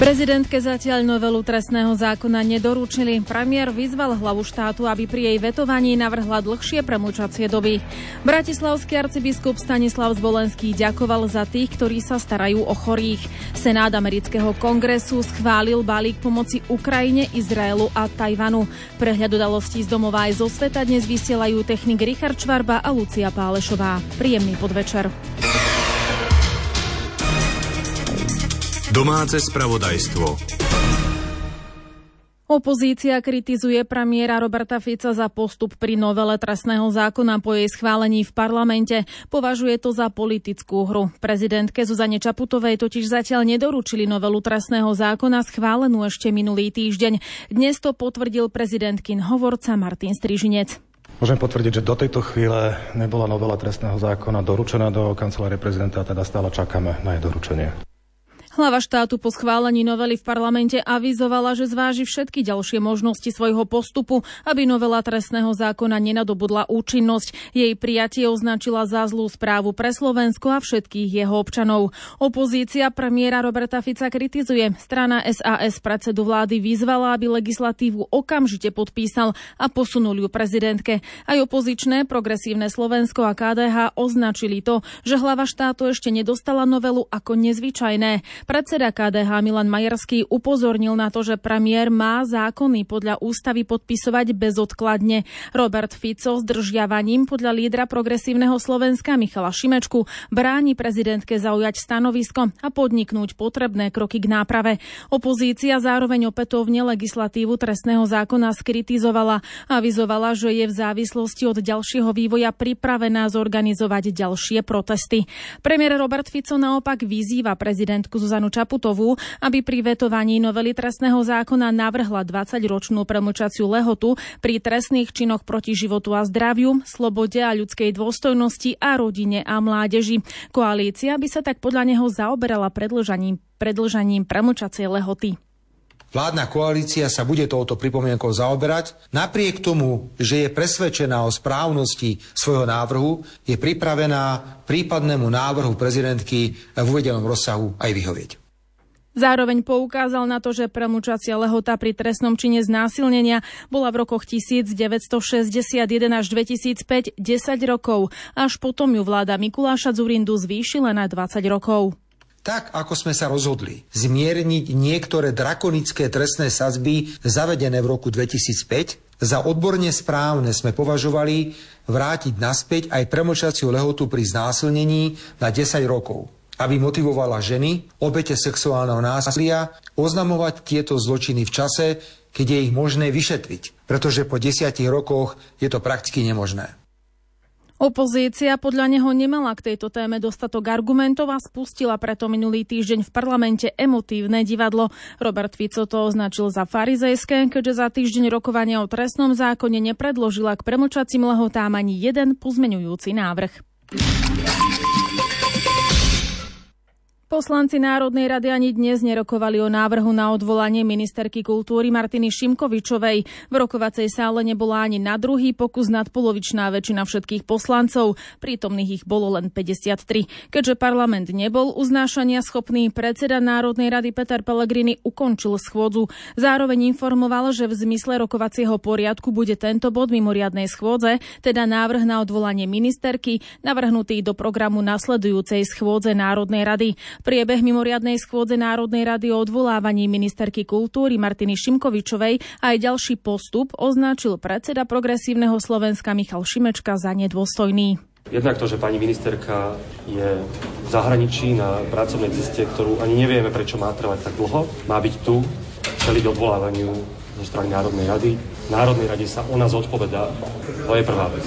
Prezidentke zatiaľ novelu trestného zákona nedoručili. Premiér vyzval hlavu štátu, aby pri jej vetovaní navrhla dlhšie premlčacie doby. Bratislavský arcibiskup Stanislav Zvolenský ďakoval za tých, ktorí sa starajú o chorých. Senát amerického kongresu schválil balík pomoci Ukrajine, Izraelu a Tajvanu. Prehľad udalostí z domova aj zo sveta dnes vysielajú technik Richard Čvarba a Lucia Pálešová. Príjemný podvečer. Domáce spravodajstvo. Opozícia kritizuje premiéra Roberta Fica za postup pri novele trestného zákona po jej schválení v parlamente. Považuje to za politickú hru. Prezidentke Zuzane Čaputovej totiž zatiaľ nedoručili novelu trestného zákona schválenú ešte minulý týždeň. Dnes to potvrdil prezidentkin hovorca Martin Strižinec. Môžem potvrdiť, že do tejto chvíle nebola novela trestného zákona doručená do kancelárie prezidenta, teda stále čakáme na jej doručenie. Hlava štátu po schválení novely v parlamente avizovala, že zváži všetky ďalšie možnosti svojho postupu, aby novela trestného zákona nenadobudla účinnosť. Jej prijatie označila za zlú správu pre Slovensko a všetkých jeho občanov. Opozícia premiéra Roberta Fica kritizuje. Strana SAS predsedu vlády vyzvala, aby legislatívu okamžite podpísal a posunul ju prezidentke. Aj opozičné progresívne Slovensko a KDH označili to, že hlava štátu ešte nedostala novelu ako nezvyčajné. Predseda KDH Milan Majerský upozornil na to, že premiér má zákony podľa ústavy podpisovať bezodkladne. Robert Fico držiavaním podľa lídra progresívneho Slovenska Michala Šimečku bráni prezidentke zaujať stanovisko a podniknúť potrebné kroky k náprave. Opozícia zároveň opätovne legislatívu trestného zákona skritizovala a avizovala, že je v závislosti od ďalšieho vývoja pripravená zorganizovať ďalšie protesty. Premiér Robert Fico naopak vyzýva prezidentku Zuzanu Čaputovú, aby pri vetovaní novely trestného zákona navrhla 20-ročnú premlčaciu lehotu pri trestných činoch proti životu a zdraviu, slobode a ľudskej dôstojnosti a rodine a mládeži. Koalícia by sa tak podľa neho zaoberala predlžaním, predlžaním premlčacej lehoty. Vládna koalícia sa bude touto pripomienkou zaoberať. Napriek tomu, že je presvedčená o správnosti svojho návrhu, je pripravená prípadnému návrhu prezidentky v uvedenom rozsahu aj vyhovieť. Zároveň poukázal na to, že premlčacia lehota pri trestnom čine znásilnenia bola v rokoch 1961 až 2005 10 rokov, až potom ju vláda Mikuláša Zurindu zvýšila na 20 rokov. Tak, ako sme sa rozhodli zmierniť niektoré drakonické trestné sadzby zavedené v roku 2005, za odborne správne sme považovali vrátiť naspäť aj premlčaciu lehotu pri znásilnení na 10 rokov aby motivovala ženy, obete sexuálneho násilia, oznamovať tieto zločiny v čase, keď je ich možné vyšetriť. Pretože po desiatich rokoch je to prakticky nemožné. Opozícia podľa neho nemala k tejto téme dostatok argumentov a spustila preto minulý týždeň v parlamente emotívne divadlo. Robert Fico to označil za farizejské, keďže za týždeň rokovania o trestnom zákone nepredložila k premlčacím lehotám ani jeden pozmeňujúci návrh. Poslanci Národnej rady ani dnes nerokovali o návrhu na odvolanie ministerky kultúry Martiny Šimkovičovej. V rokovacej sále nebola ani na druhý pokus nadpolovičná väčšina všetkých poslancov. Prítomných ich bolo len 53. Keďže parlament nebol uznášania schopný, predseda Národnej rady Peter Pellegrini ukončil schôdzu. Zároveň informoval, že v zmysle rokovacieho poriadku bude tento bod mimoriadnej schôdze, teda návrh na odvolanie ministerky, navrhnutý do programu nasledujúcej schôdze Národnej rady. Priebeh mimoriadnej schôdze Národnej rady o odvolávaní ministerky kultúry Martiny Šimkovičovej aj ďalší postup označil predseda progresívneho Slovenska Michal Šimečka za nedôstojný. Jednak to, že pani ministerka je v zahraničí na pracovnej ceste, ktorú ani nevieme, prečo má trvať tak dlho, má byť tu, čeliť odvolávaniu zo strany Národnej rady. Národnej rade sa o nás odpovedá. To je prvá vec.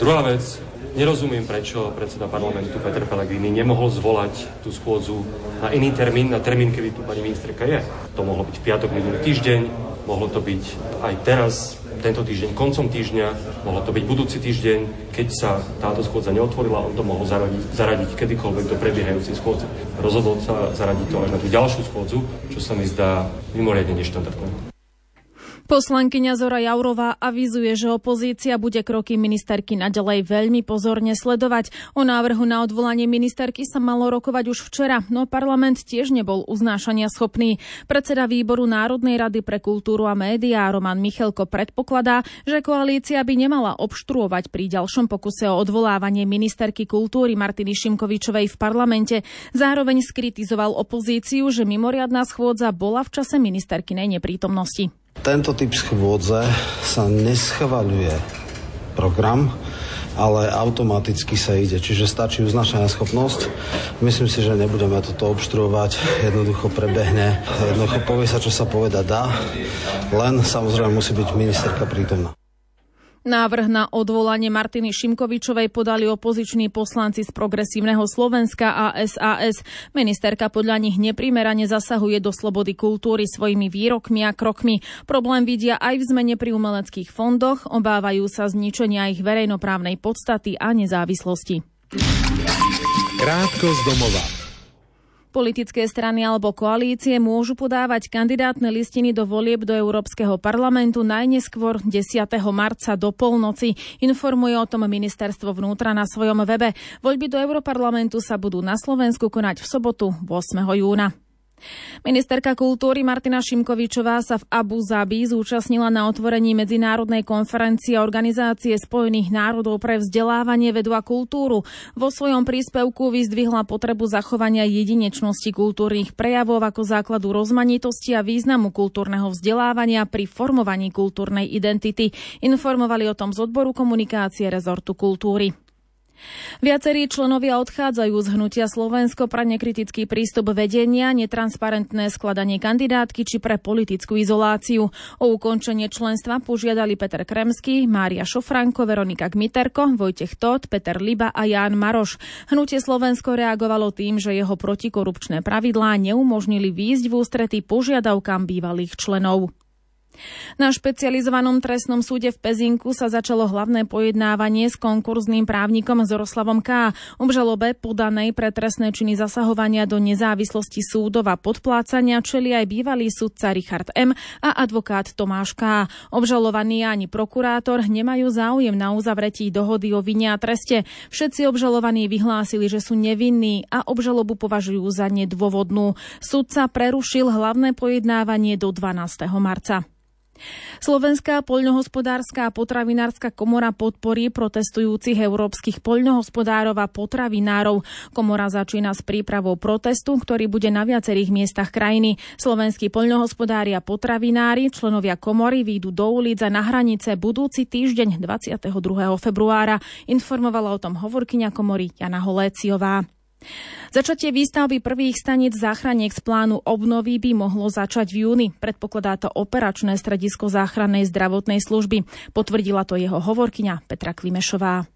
Druhá vec, Nerozumiem, prečo predseda parlamentu Peter Pellegrini nemohol zvolať tú schôdzu na iný termín, na termín, kedy tu pani ministerka je. To mohlo byť v piatok minulý týždeň, mohlo to byť aj teraz, tento týždeň, koncom týždňa, mohlo to byť budúci týždeň, keď sa táto schôdza neotvorila, on to mohol zaradiť, zaradiť kedykoľvek do prebiehajúcej schôdze. Rozhodol sa zaradiť to aj na tú ďalšiu schôdzu, čo sa mi zdá mimoriadne neštandardné. Poslankyňa Zora Jaurová avizuje, že opozícia bude kroky ministerky naďalej veľmi pozorne sledovať. O návrhu na odvolanie ministerky sa malo rokovať už včera, no parlament tiež nebol uznášania schopný. Predseda výboru Národnej rady pre kultúru a médiá Roman Michelko predpokladá, že koalícia by nemala obštruovať pri ďalšom pokuse o odvolávanie ministerky kultúry Martiny Šimkovičovej v parlamente. Zároveň skritizoval opozíciu, že mimoriadná schôdza bola v čase ministerkynej neprítomnosti. Tento typ schôdze sa neschvaľuje program, ale automaticky sa ide. Čiže stačí uznačená schopnosť. Myslím si, že nebudeme toto obštruovať. Jednoducho prebehne. Jednoducho povie sa, čo sa poveda dá. Len samozrejme musí byť ministerka prítomná. Návrh na odvolanie Martiny Šimkovičovej podali opoziční poslanci z Progresívneho Slovenska a SAS. Ministerka podľa nich neprimerane zasahuje do slobody kultúry svojimi výrokmi a krokmi. Problém vidia aj v zmene pri umeleckých fondoch, obávajú sa zničenia ich verejnoprávnej podstaty a nezávislosti. Krátko z domova. Politické strany alebo koalície môžu podávať kandidátne listiny do volieb do Európskeho parlamentu najneskôr 10. marca do polnoci. Informuje o tom ministerstvo vnútra na svojom webe. Voľby do Európarlamentu sa budú na Slovensku konať v sobotu 8. júna. Ministerka kultúry Martina Šimkovičová sa v Abu Zabi zúčastnila na otvorení Medzinárodnej konferencie Organizácie spojených národov pre vzdelávanie, vedu a kultúru. Vo svojom príspevku vyzdvihla potrebu zachovania jedinečnosti kultúrnych prejavov ako základu rozmanitosti a významu kultúrneho vzdelávania pri formovaní kultúrnej identity. Informovali o tom z odboru komunikácie rezortu kultúry. Viacerí členovia odchádzajú z hnutia Slovensko pre nekritický prístup vedenia, netransparentné skladanie kandidátky či pre politickú izoláciu. O ukončenie členstva požiadali Peter Kremský, Mária Šofranko, Veronika Gmiterko, Vojtech Todt, Peter Liba a Ján Maroš. Hnutie Slovensko reagovalo tým, že jeho protikorupčné pravidlá neumožnili výjsť v ústretí požiadavkám bývalých členov. Na špecializovanom trestnom súde v Pezinku sa začalo hlavné pojednávanie s konkurzným právnikom Zoroslavom K. Obžalobe podanej pre trestné činy zasahovania do nezávislosti súdov a podplácania čeli aj bývalý sudca Richard M. a advokát Tomáš K. Obžalovaní ani prokurátor nemajú záujem na uzavretí dohody o vine a treste. Všetci obžalovaní vyhlásili, že sú nevinní a obžalobu považujú za nedôvodnú. Sudca prerušil hlavné pojednávanie do 12. marca. Slovenská poľnohospodárska a potravinárska komora podporí protestujúcich európskych poľnohospodárov a potravinárov. Komora začína s prípravou protestu, ktorý bude na viacerých miestach krajiny. Slovenskí poľnohospodári a potravinári, členovia komory, výjdu do ulic a na hranice budúci týždeň 22. februára. Informovala o tom hovorkyňa komory Jana Holéciová. Začatie výstavby prvých stanic záchraniek z plánu obnovy by mohlo začať v júni. Predpokladá to operačné stredisko záchrannej zdravotnej služby. Potvrdila to jeho hovorkyňa Petra Klimešová.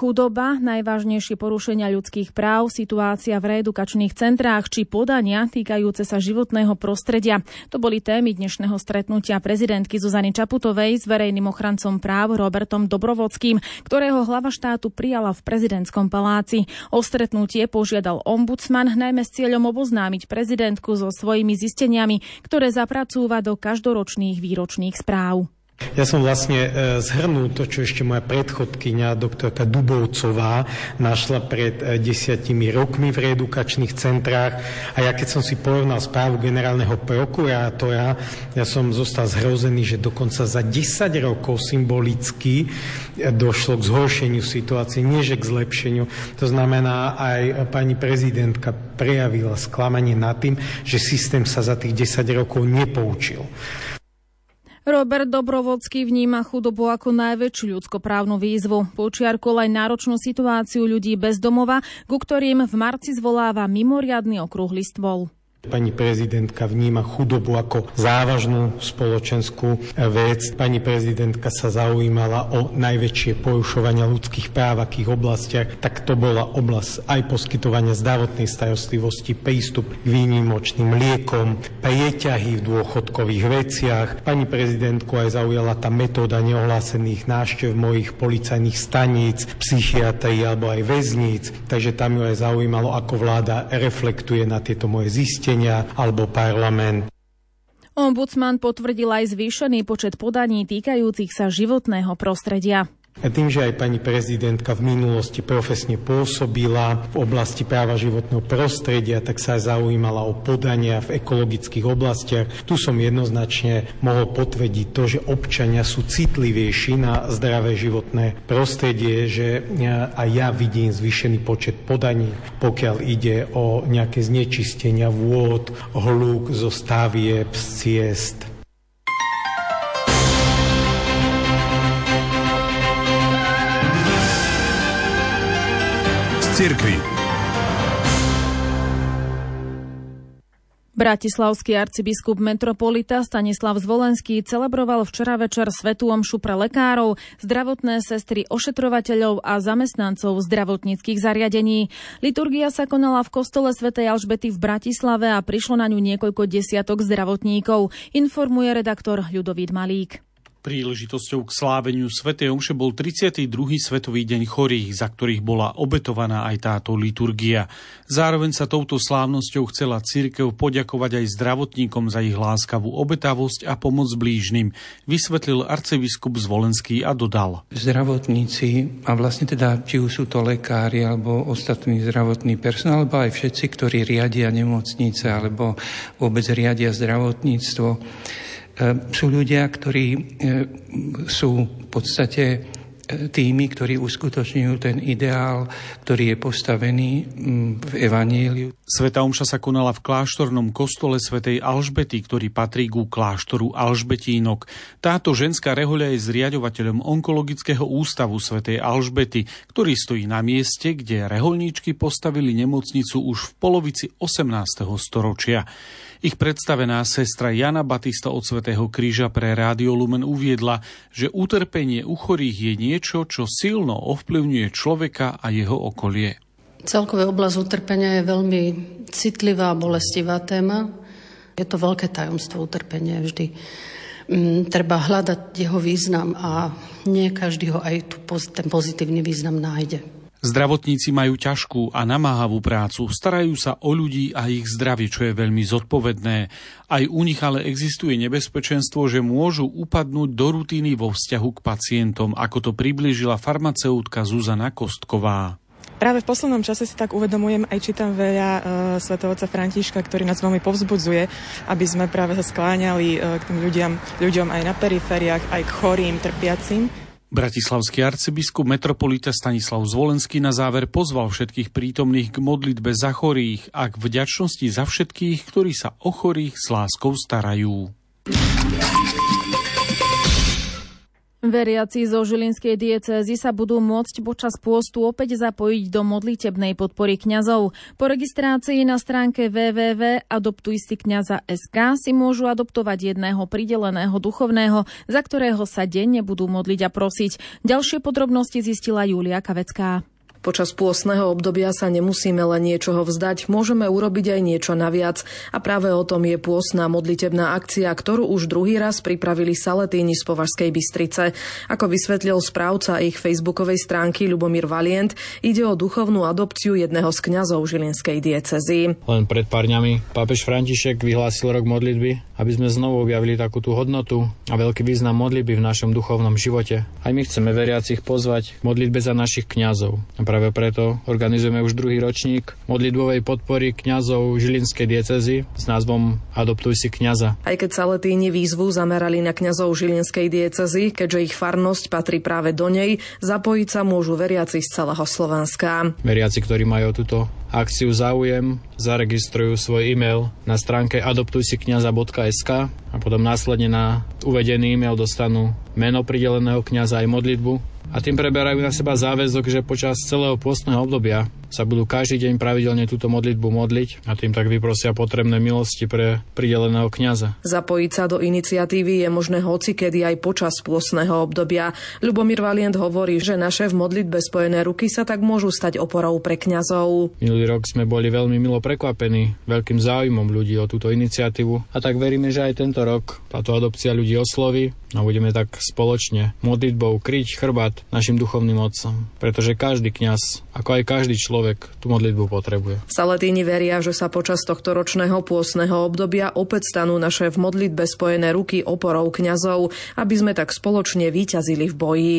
Chudoba, najvážnejšie porušenia ľudských práv, situácia v reedukačných centrách či podania týkajúce sa životného prostredia. To boli témy dnešného stretnutia prezidentky Zuzany Čaputovej s verejným ochrancom práv Robertom Dobrovodským, ktorého hlava štátu prijala v prezidentskom paláci. O stretnutie požiadal ombudsman najmä s cieľom oboznámiť prezidentku so svojimi zisteniami, ktoré zapracúva do každoročných výročných správ. Ja som vlastne e, zhrnul to, čo ešte moja predchodkynia, doktorka Dubovcová, našla pred e, desiatimi rokmi v reedukačných centrách. A ja keď som si porovnal správu generálneho prokurátora, ja som zostal zhrozený, že dokonca za 10 rokov symbolicky e, došlo k zhoršeniu situácie, nie že k zlepšeniu. To znamená, aj pani prezidentka prejavila sklamanie nad tým, že systém sa za tých 10 rokov nepoučil. Robert Dobrovodský vníma chudobu ako najväčšiu ľudskoprávnu výzvu. Počiarkol aj náročnú situáciu ľudí bez domova, ku ktorým v marci zvoláva mimoriadny okrúhly stôl. Pani prezidentka vníma chudobu ako závažnú spoločenskú vec. Pani prezidentka sa zaujímala o najväčšie porušovania ľudských práv akých oblastiach. Tak to bola oblasť aj poskytovania zdravotnej starostlivosti, prístup k výnimočným liekom, prieťahy v dôchodkových veciach. Pani prezidentku aj zaujala tá metóda neohlásených návštev mojich policajných staníc, psychiatrii alebo aj väzníc. Takže tam ju aj zaujímalo, ako vláda reflektuje na tieto moje zistenia zistenia alebo parlament Ombudsman potvrdil aj zvýšený počet podaní týkajúcich sa životného prostredia. Tým, že aj pani prezidentka v minulosti profesne pôsobila v oblasti práva životného prostredia, tak sa aj zaujímala o podania v ekologických oblastiach. Tu som jednoznačne mohol potvrdiť to, že občania sú citlivejší na zdravé životné prostredie, že aj ja vidím zvýšený počet podaní, pokiaľ ide o nejaké znečistenia vôd, hluk zo stavieb, ciest. Cirkvi. Bratislavský arcibiskup metropolita Stanislav Zvolenský celebroval včera večer svetú omšu pre lekárov, zdravotné sestry, ošetrovateľov a zamestnancov zdravotníckých zariadení. Liturgia sa konala v kostole svätej Alžbety v Bratislave a prišlo na ňu niekoľko desiatok zdravotníkov, informuje redaktor Ľudovít Malík. Príležitosťou k sláveniu Sv. Omše bol 32. Svetový deň chorých, za ktorých bola obetovaná aj táto liturgia. Zároveň sa touto slávnosťou chcela církev poďakovať aj zdravotníkom za ich láskavú obetavosť a pomoc blížnym, vysvetlil arcibiskup Zvolenský a dodal. Zdravotníci, a vlastne teda či už sú to lekári alebo ostatný zdravotný personál, alebo aj všetci, ktorí riadia nemocnice alebo vôbec riadia zdravotníctvo, sú ľudia, ktorí e, sú v podstate e, tými, ktorí uskutočňujú ten ideál, ktorý je postavený v Evaníliu. Sveta Omša sa konala v kláštornom kostole svätej Alžbety, ktorý patrí ku kláštoru Alžbetínok. Táto ženská rehoľa je zriadovateľom onkologického ústavu svätej Alžbety, ktorý stojí na mieste, kde reholníčky postavili nemocnicu už v polovici 18. storočia. Ich predstavená sestra Jana Batista od Svetého kríža pre Rádio Lumen uviedla, že utrpenie u chorých je niečo, čo silno ovplyvňuje človeka a jeho okolie. Celkové oblasť utrpenia je veľmi citlivá a bolestivá téma. Je to veľké tajomstvo utrpenia vždy. Mm, treba hľadať jeho význam a nie každý ho aj ten pozitívny význam nájde. Zdravotníci majú ťažkú a namáhavú prácu, starajú sa o ľudí a ich zdravie, čo je veľmi zodpovedné. Aj u nich ale existuje nebezpečenstvo, že môžu upadnúť do rutiny vo vzťahu k pacientom, ako to priblížila farmaceutka Zuzana Kostková. Práve v poslednom čase si tak uvedomujem, aj čítam veľa uh, svetovca Františka, ktorý nás veľmi povzbudzuje, aby sme práve sa skláňali uh, k tým ľuďom, ľuďom aj na perifériách, aj k chorým, trpiacim. Bratislavský arcibiskup metropolita Stanislav Zvolenský na záver pozval všetkých prítomných k modlitbe za chorých a k vďačnosti za všetkých, ktorí sa o chorých s láskou starajú. Veriaci zo Žilinskej diecézy sa budú môcť počas pôstu opäť zapojiť do modlitebnej podpory kňazov. Po registrácii na stránke www.adoptuistikňaza.sk si môžu adoptovať jedného prideleného duchovného, za ktorého sa denne budú modliť a prosiť. Ďalšie podrobnosti zistila Julia Kavecká. Počas pôstneho obdobia sa nemusíme len niečoho vzdať, môžeme urobiť aj niečo naviac. A práve o tom je pôstna modlitebná akcia, ktorú už druhý raz pripravili Saletíni z Považskej Bystrice. Ako vysvetlil správca ich facebookovej stránky Lubomír Valient, ide o duchovnú adopciu jedného z kňazov Žilinskej diecezy. Len pred pár dňami pápež František vyhlásil rok modlitby, aby sme znovu objavili takú tú hodnotu a veľký význam modlitby v našom duchovnom živote. Aj my chceme veriacich pozvať k modlitbe za našich kňazov práve preto organizujeme už druhý ročník modlitbovej podpory kňazov Žilinskej diecezy s názvom Adoptuj si kňaza. Aj keď sa letíni výzvu zamerali na kňazov Žilinskej diecezy, keďže ich farnosť patrí práve do nej, zapojiť sa môžu veriaci z celého Slovenska. Veriaci, ktorí majú túto akciu záujem, zaregistrujú svoj e-mail na stránke adoptujsikňaza.sk a potom následne na uvedený e-mail dostanú meno prideleného kňaza aj modlitbu a tým preberajú na seba záväzok, že počas celého postného obdobia sa budú každý deň pravidelne túto modlitbu modliť a tým tak vyprosia potrebné milosti pre prideleného kňaza. Zapojiť sa do iniciatívy je možné hoci kedy aj počas pôstneho obdobia. Ľubomír Valient hovorí, že naše v modlitbe spojené ruky sa tak môžu stať oporou pre kňazov. Minulý rok sme boli veľmi milo prekvapení veľkým záujmom ľudí o túto iniciatívu a tak veríme, že aj tento rok táto adopcia ľudí osloví a budeme tak spoločne modlitbou kryť chrbát našim duchovným otcom. Pretože každý kňaz, ako aj každý človek, človek tú modlitbu potrebuje. Saletíni veria, že sa počas tohto ročného pôsneho obdobia opäť stanú naše v modlitbe spojené ruky oporou kňazov, aby sme tak spoločne vyťazili v boji.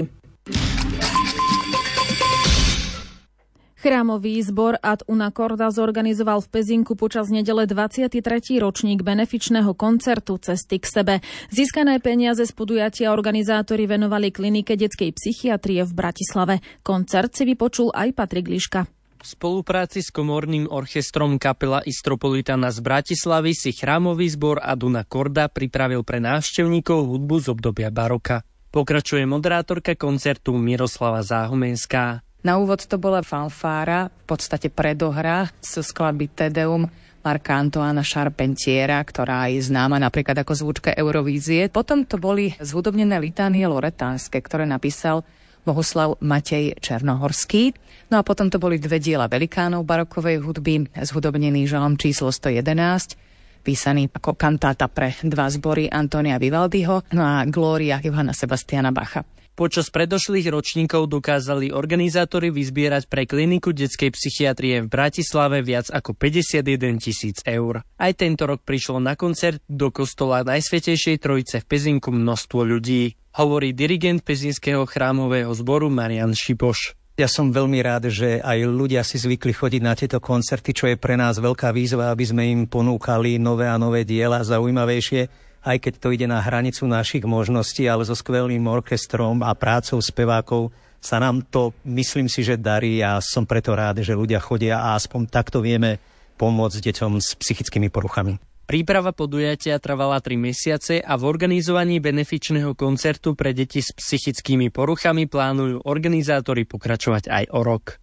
Chrámový zbor Ad Una Corda zorganizoval v Pezinku počas nedele 23. ročník benefičného koncertu Cesty k sebe. Získané peniaze z podujatia organizátori venovali klinike detskej psychiatrie v Bratislave. Koncert si vypočul aj Patrik Liška. V spolupráci s komorným orchestrom kapela Istropolitana z Bratislavy si chrámový zbor Aduna Korda pripravil pre návštevníkov hudbu z obdobia baroka. Pokračuje moderátorka koncertu Miroslava Záhomenská. Na úvod to bola fanfára, v podstate predohra z skladby Tedeum Marka Antoána Charpentiera, ktorá je známa napríklad ako zvučka Eurovízie. Potom to boli zhudobnené litánie loretánske, ktoré napísal Bohuslav Matej Černohorský. No a potom to boli dve diela velikánov barokovej hudby, zhudobnený žalom číslo 111, písaný ako kantáta pre dva zbory Antonia Vivaldiho, no a Gloria Johana Sebastiana Bacha. Počas predošlých ročníkov dokázali organizátori vyzbierať pre kliniku detskej psychiatrie v Bratislave viac ako 51 tisíc eur. Aj tento rok prišlo na koncert do kostola Najsvetejšej Trojice v Pezinku množstvo ľudí, hovorí dirigent Pezinského chrámového zboru Marian Šipoš. Ja som veľmi rád, že aj ľudia si zvykli chodiť na tieto koncerty, čo je pre nás veľká výzva, aby sme im ponúkali nové a nové diela, zaujímavejšie aj keď to ide na hranicu našich možností, ale so skvelým orchestrom a prácou spevákov sa nám to, myslím si, že darí a som preto rád, že ľudia chodia a aspoň takto vieme pomôcť deťom s psychickými poruchami. Príprava podujatia trvala 3 mesiace a v organizovaní benefičného koncertu pre deti s psychickými poruchami plánujú organizátori pokračovať aj o rok.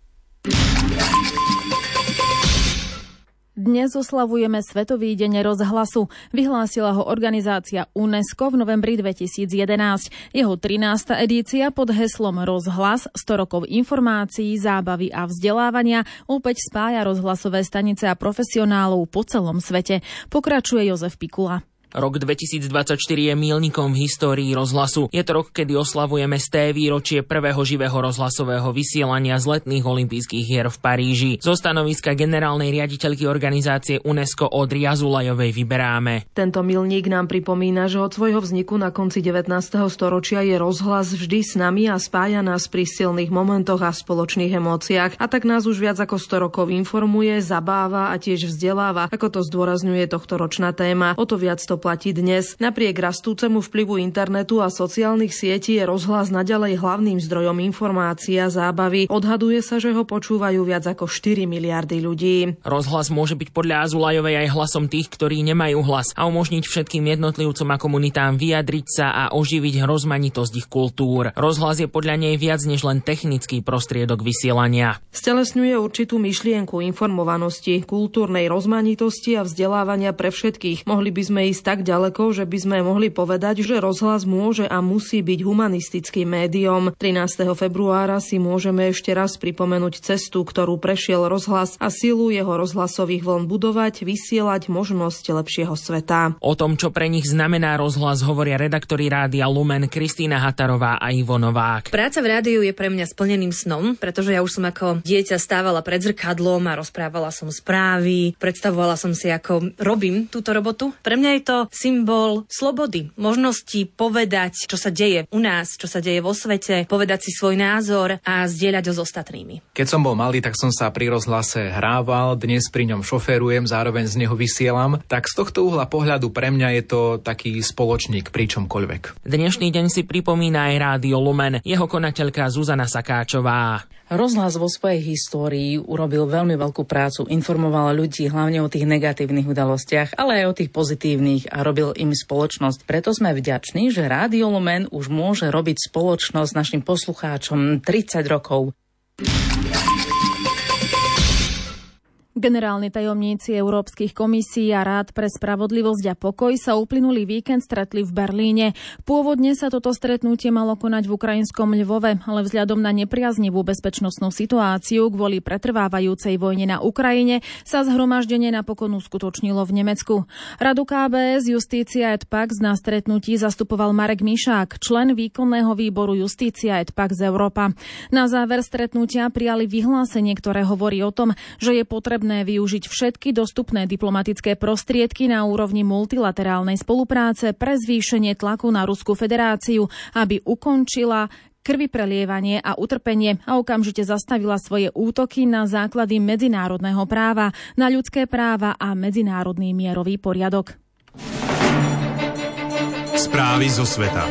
Dnes oslavujeme Svetový deň rozhlasu. Vyhlásila ho organizácia UNESCO v novembri 2011. Jeho 13. edícia pod heslom Rozhlas 100 rokov informácií, zábavy a vzdelávania opäť spája rozhlasové stanice a profesionálov po celom svete. Pokračuje Jozef Pikula. Rok 2024 je mílnikom v histórii rozhlasu. Je to rok, kedy oslavujeme sté výročie prvého živého rozhlasového vysielania z letných olympijských hier v Paríži. Zo stanoviska generálnej riaditeľky organizácie UNESCO Odri Azulajovej vyberáme. Tento milník nám pripomína, že od svojho vzniku na konci 19. storočia je rozhlas vždy s nami a spája nás pri silných momentoch a spoločných emóciách. A tak nás už viac ako 100 rokov informuje, zabáva a tiež vzdeláva, ako to zdôrazňuje tohto ročná téma. O to viac to platí dnes. Napriek rastúcemu vplyvu internetu a sociálnych sietí je rozhlas naďalej hlavným zdrojom informácií a zábavy. Odhaduje sa, že ho počúvajú viac ako 4 miliardy ľudí. Rozhlas môže byť podľa Azulajovej aj hlasom tých, ktorí nemajú hlas a umožniť všetkým jednotlivcom a komunitám vyjadriť sa a oživiť rozmanitosť ich kultúr. Rozhlas je podľa nej viac než len technický prostriedok vysielania. Stelesňuje určitú myšlienku informovanosti, kultúrnej rozmanitosti a vzdelávania pre všetkých. Mohli by sme ísť tak ďaleko, že by sme mohli povedať, že rozhlas môže a musí byť humanistickým médiom. 13. februára si môžeme ešte raz pripomenúť cestu, ktorú prešiel rozhlas a silu jeho rozhlasových vln budovať, vysielať možnosť lepšieho sveta. O tom, čo pre nich znamená rozhlas, hovoria redaktori Rádia Lumen Kristýna Hatarová a Ivo Novák. Práca v rádiu je pre mňa splneným snom, pretože ja už som ako dieťa stávala pred zrkadlom a rozprávala som správy, predstavovala som si, ako robím túto robotu. Pre mňa je to symbol slobody, možnosti povedať, čo sa deje u nás, čo sa deje vo svete, povedať si svoj názor a zdieľať ho s ostatnými. Keď som bol malý, tak som sa pri rozhlase hrával, dnes pri ňom šoférujem, zároveň z neho vysielam, tak z tohto uhla pohľadu pre mňa je to taký spoločník pri čomkoľvek. Dnešný deň si pripomína aj Rádio Lumen, jeho konateľka Zuzana Sakáčová. Rozhlas vo svojej histórii urobil veľmi veľkú prácu, informoval ľudí hlavne o tých negatívnych udalostiach, ale aj o tých pozitívnych a robil im spoločnosť. Preto sme vďační, že Rádio Lumen už môže robiť spoločnosť našim poslucháčom 30 rokov. Generálni tajomníci európskych komisí a rád pre spravodlivosť a pokoj sa uplynulý víkend stretli v Berlíne. Pôvodne sa toto stretnutie malo konať v ukrajinskom Lvove, ale vzhľadom na nepriaznivú bezpečnostnú situáciu kvôli pretrvávajúcej vojne na Ukrajine sa zhromaždenie napokon uskutočnilo v Nemecku. Radu KBS Justícia et Pax na stretnutí zastupoval Marek Mišák, člen výkonného výboru Justícia et Pax Európa. Na záver stretnutia prijali vyhlásenie, ktoré hovorí o tom, že je potrebné potrebné využiť všetky dostupné diplomatické prostriedky na úrovni multilaterálnej spolupráce pre zvýšenie tlaku na Ruskú federáciu, aby ukončila krvi prelievanie a utrpenie a okamžite zastavila svoje útoky na základy medzinárodného práva, na ľudské práva a medzinárodný mierový poriadok. Správy zo sveta.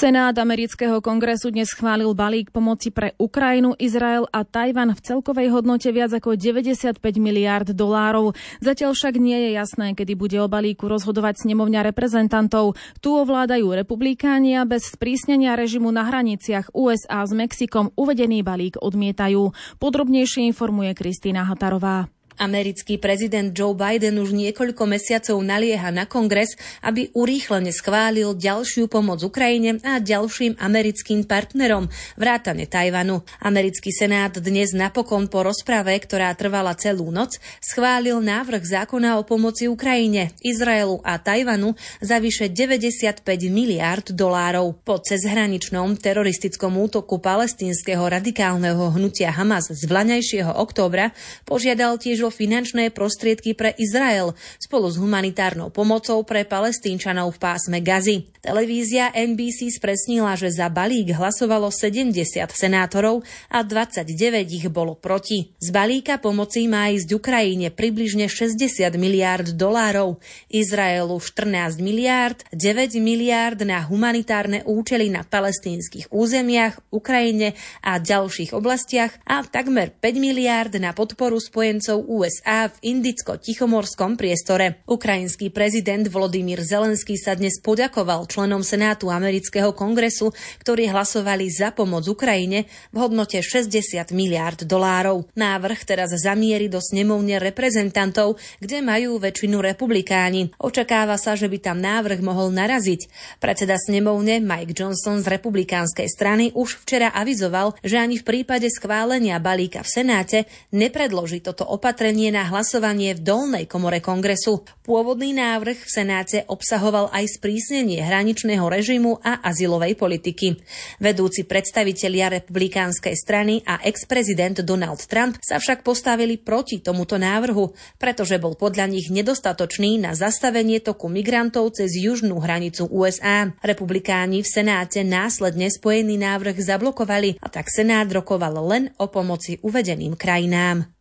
Senát amerického kongresu dnes schválil balík pomoci pre Ukrajinu, Izrael a Tajvan v celkovej hodnote viac ako 95 miliárd dolárov. Zatiaľ však nie je jasné, kedy bude o balíku rozhodovať snemovňa reprezentantov. Tu ovládajú republikáni a bez sprísnenia režimu na hraniciach USA s Mexikom uvedený balík odmietajú. Podrobnejšie informuje Kristýna Hatarová. Americký prezident Joe Biden už niekoľko mesiacov nalieha na kongres, aby urýchlene schválil ďalšiu pomoc Ukrajine a ďalším americkým partnerom, vrátane Tajvanu. Americký senát dnes napokon po rozprave, ktorá trvala celú noc, schválil návrh zákona o pomoci Ukrajine, Izraelu a Tajvanu za vyše 95 miliárd dolárov. Po cezhraničnom teroristickom útoku palestínskeho radikálneho hnutia Hamas z vlaňajšieho októbra požiadal tiež finančné prostriedky pre Izrael spolu s humanitárnou pomocou pre palestínčanov v pásme Gazy. Televízia NBC spresnila, že za balík hlasovalo 70 senátorov a 29 ich bolo proti. Z balíka pomoci má ísť Ukrajine približne 60 miliárd dolárov, Izraelu 14 miliárd, 9 miliárd na humanitárne účely na palestínskych územiach, Ukrajine a ďalších oblastiach a takmer 5 miliárd na podporu spojencov USA v indicko-tichomorskom priestore. Ukrajinský prezident Volodymyr Zelenský sa dnes poďakoval členom Senátu amerického kongresu, ktorí hlasovali za pomoc Ukrajine v hodnote 60 miliárd dolárov. Návrh teraz zamieri do snemovne reprezentantov, kde majú väčšinu republikáni. Očakáva sa, že by tam návrh mohol naraziť. Predseda snemovne Mike Johnson z republikánskej strany už včera avizoval, že ani v prípade schválenia balíka v Senáte nepredloží toto opatrenie na hlasovanie v dolnej komore kongresu. Pôvodný návrh v Senáte obsahoval aj sprísnenie hraničného režimu a azylovej politiky. Vedúci predstavitelia republikánskej strany a ex-prezident Donald Trump sa však postavili proti tomuto návrhu, pretože bol podľa nich nedostatočný na zastavenie toku migrantov cez južnú hranicu USA. Republikáni v Senáte následne spojený návrh zablokovali a tak Senát rokoval len o pomoci uvedeným krajinám.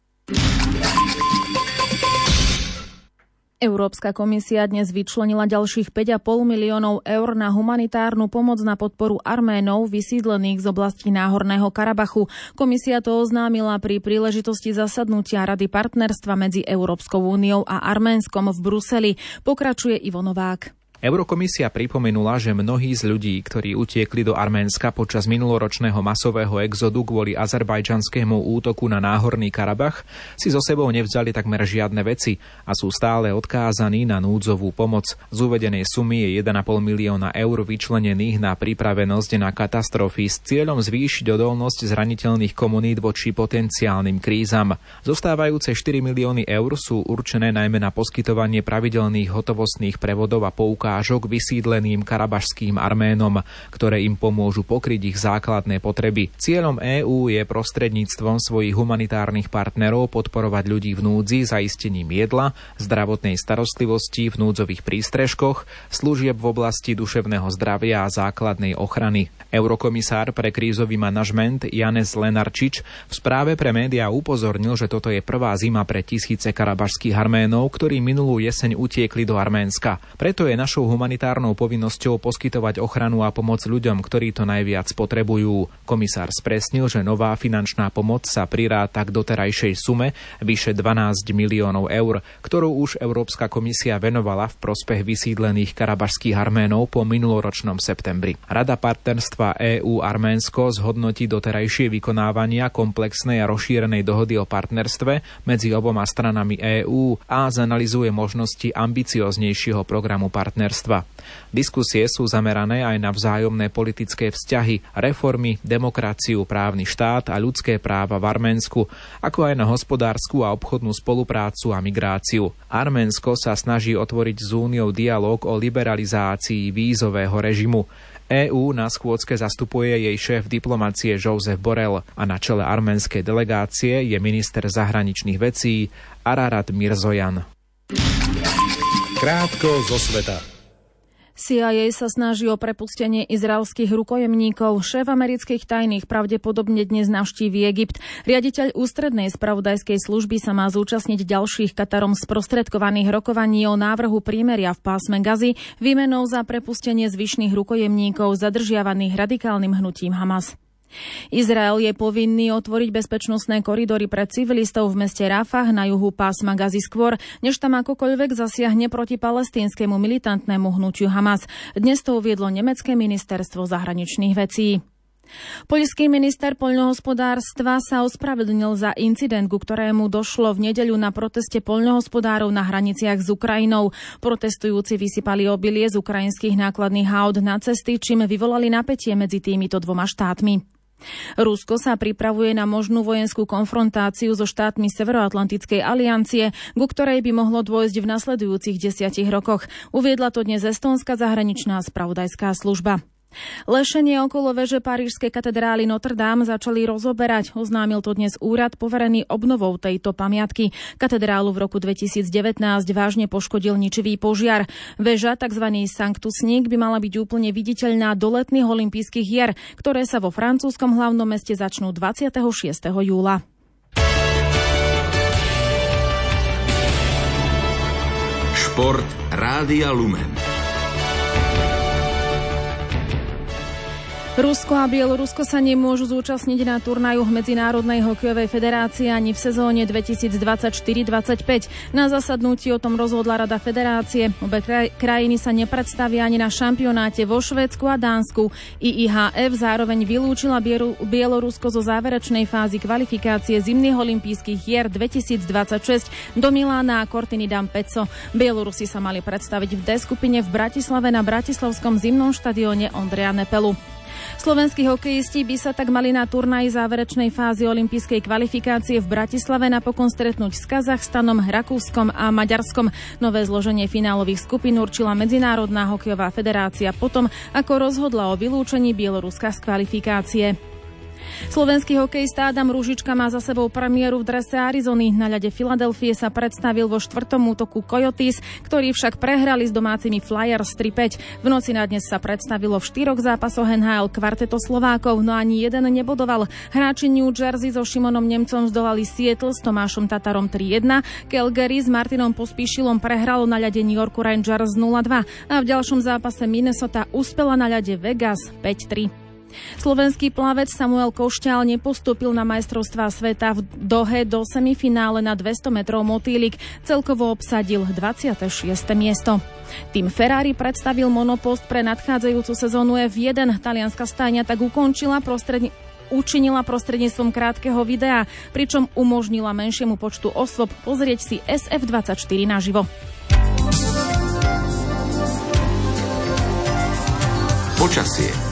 Európska komisia dnes vyčlenila ďalších 5,5 miliónov eur na humanitárnu pomoc na podporu Arménov vysídlených z oblasti Náhorného Karabachu. Komisia to oznámila pri príležitosti zasadnutia Rady partnerstva medzi Európskou úniou a Arménskom v Bruseli. Pokračuje Ivo Novák. Eurokomisia pripomenula, že mnohí z ľudí, ktorí utiekli do Arménska počas minuloročného masového exodu kvôli azerbajdžanskému útoku na Náhorný Karabach, si so sebou nevzali takmer žiadne veci a sú stále odkázaní na núdzovú pomoc. Z uvedenej sumy je 1,5 milióna eur vyčlenených na pripravenosť na katastrofy s cieľom zvýšiť odolnosť zraniteľných komunít voči potenciálnym krízam. Zostávajúce 4 milióny eur sú určené najmä na poskytovanie pravidelných hotovostných prevodov a poukázov poukážok vysídleným karabašským Arménom, ktoré im pomôžu pokryť ich základné potreby. Cieľom EÚ je prostredníctvom svojich humanitárnych partnerov podporovať ľudí v núdzi zaistením jedla, zdravotnej starostlivosti v núdzových prístrežkoch, služieb v oblasti duševného zdravia a základnej ochrany. Eurokomisár pre krízový manažment Janez Lenarčič v správe pre médiá upozornil, že toto je prvá zima pre tisíce karabašských Arménov, ktorí minulú jeseň utiekli do Arménska. Preto je našou našou humanitárnou povinnosťou poskytovať ochranu a pomoc ľuďom, ktorí to najviac potrebujú. Komisár spresnil, že nová finančná pomoc sa priráta k doterajšej sume vyše 12 miliónov eur, ktorú už Európska komisia venovala v prospech vysídlených karabašských Arménov po minuloročnom septembri. Rada partnerstva EU-Arménsko zhodnotí doterajšie vykonávania komplexnej a rozšírenej dohody o partnerstve medzi oboma stranami EÚ a zanalizuje možnosti ambicioznejšieho programu partnerstva. Diskusie sú zamerané aj na vzájomné politické vzťahy, reformy, demokraciu, právny štát a ľudské práva v Arménsku, ako aj na hospodárskú a obchodnú spoluprácu a migráciu. Arménsko sa snaží otvoriť z úniou dialog o liberalizácii vízového režimu. EÚ na schôdzke zastupuje jej šéf diplomacie Josef Borel a na čele arménskej delegácie je minister zahraničných vecí Ararat Mirzojan. Krátko zo sveta. CIA sa snaží o prepustenie izraelských rukojemníkov. Šéf amerických tajných pravdepodobne dnes navštíví Egypt. Riaditeľ ústrednej spravodajskej služby sa má zúčastniť ďalších Katarom sprostredkovaných rokovaní o návrhu prímeria v pásme Gazy výmenou za prepustenie zvyšných rukojemníkov zadržiavaných radikálnym hnutím Hamas. Izrael je povinný otvoriť bezpečnostné koridory pre civilistov v meste Rafah na juhu pásma Gazy skôr, než tam akokoľvek zasiahne proti palestínskemu militantnému hnutiu Hamas. Dnes to uviedlo nemecké ministerstvo zahraničných vecí. Poľský minister poľnohospodárstva sa ospravedlnil za incident, ku ktorému došlo v nedeľu na proteste poľnohospodárov na hraniciach s Ukrajinou. Protestujúci vysypali obilie z ukrajinských nákladných aut na cesty, čím vyvolali napätie medzi týmito dvoma štátmi. Rusko sa pripravuje na možnú vojenskú konfrontáciu so štátmi Severoatlantickej aliancie, ku ktorej by mohlo dôjsť v nasledujúcich desiatich rokoch. Uviedla to dnes Estónska zahraničná spravodajská služba. Lešenie okolo veže Parížskej katedrály Notre Dame začali rozoberať, oznámil to dnes úrad poverený obnovou tejto pamiatky. Katedrálu v roku 2019 vážne poškodil ničivý požiar. Veža, tzv. Sanctusník, by mala byť úplne viditeľná do letných olympijských hier, ktoré sa vo francúzskom hlavnom meste začnú 26. júla. Šport Rádia Lumen. Rusko a Bielorusko sa nemôžu zúčastniť na turnajoch Medzinárodnej hokejovej federácie ani v sezóne 2024-25. Na zasadnutí o tom rozhodla Rada federácie. Obe krajiny sa nepredstavia ani na šampionáte vo Švédsku a Dánsku. IIHF zároveň vylúčila Bielorusko zo záverečnej fázy kvalifikácie zimných olympijských hier 2026 do Milána a Cortiny d'Ampezzo. Bielorusi sa mali predstaviť v D skupine v Bratislave na Bratislavskom zimnom štadióne Ondreja Nepelu. Slovenskí hokejisti by sa tak mali na turnaji záverečnej fázy olympijskej kvalifikácie v Bratislave napokon stretnúť s Kazachstanom, Rakúskom a Maďarskom. Nové zloženie finálových skupín určila Medzinárodná hokejová federácia potom, ako rozhodla o vylúčení Bieloruska z kvalifikácie. Slovenský hokejista Adam Rúžička má za sebou premiéru v drese Arizony. Na ľade Filadelfie sa predstavil vo štvrtom útoku Coyotes, ktorí však prehrali s domácimi Flyers 3-5. V noci na dnes sa predstavilo v štyroch zápasoch NHL kvarteto Slovákov, no ani jeden nebodoval. Hráči New Jersey so Šimonom Nemcom zdolali Seattle s Tomášom Tatarom 3-1, Calgary s Martinom Pospíšilom prehralo na ľade New Yorku Rangers 0-2 a v ďalšom zápase Minnesota uspela na ľade Vegas 5-3. Slovenský plavec Samuel Košťal nepostúpil na majstrovstvá sveta v Dohe do semifinále na 200 metrov motýlik. Celkovo obsadil 26. miesto. Tým Ferrari predstavil monopost pre nadchádzajúcu sezónu F1. Talianska stáňa tak ukončila prostredne učinila prostredníctvom krátkeho videa, pričom umožnila menšiemu počtu osôb pozrieť si SF24 naživo. Počasie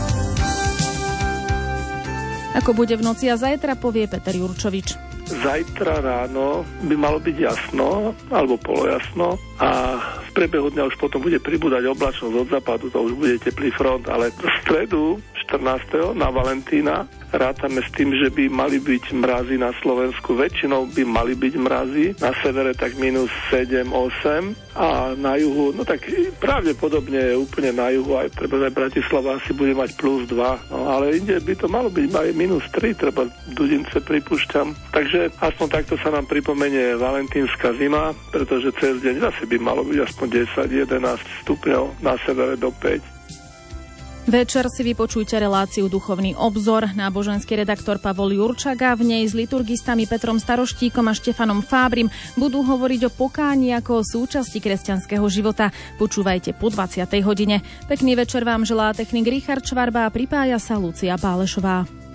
ako bude v noci a zajtra, povie Peter Jurčovič. Zajtra ráno by malo byť jasno, alebo polojasno a v priebehu dňa už potom bude pribúdať oblačnosť od západu, to už bude teplý front, ale v stredu, 14. na Valentína. Rátame s tým, že by mali byť mrazy na Slovensku. Väčšinou by mali byť mrazy. Na severe tak minus 7, 8 a na juhu, no tak pravdepodobne úplne na juhu, aj treba Bratislava asi bude mať plus 2, no ale inde by to malo byť aj minus 3, treba Dudince pripúšťam. Takže aspoň takto sa nám pripomenie valentínska zima, pretože cez deň zase by malo byť aspoň 10-11 stupňov, na severe do 5. Večer si vypočujte reláciu Duchovný obzor. Náboženský redaktor Pavol Jurčaga v nej s liturgistami Petrom Staroštíkom a Štefanom Fábrim budú hovoriť o pokáni ako o súčasti kresťanského života. Počúvajte po 20. hodine. Pekný večer vám želá technik Richard Čvarba a pripája sa Lucia Pálešová.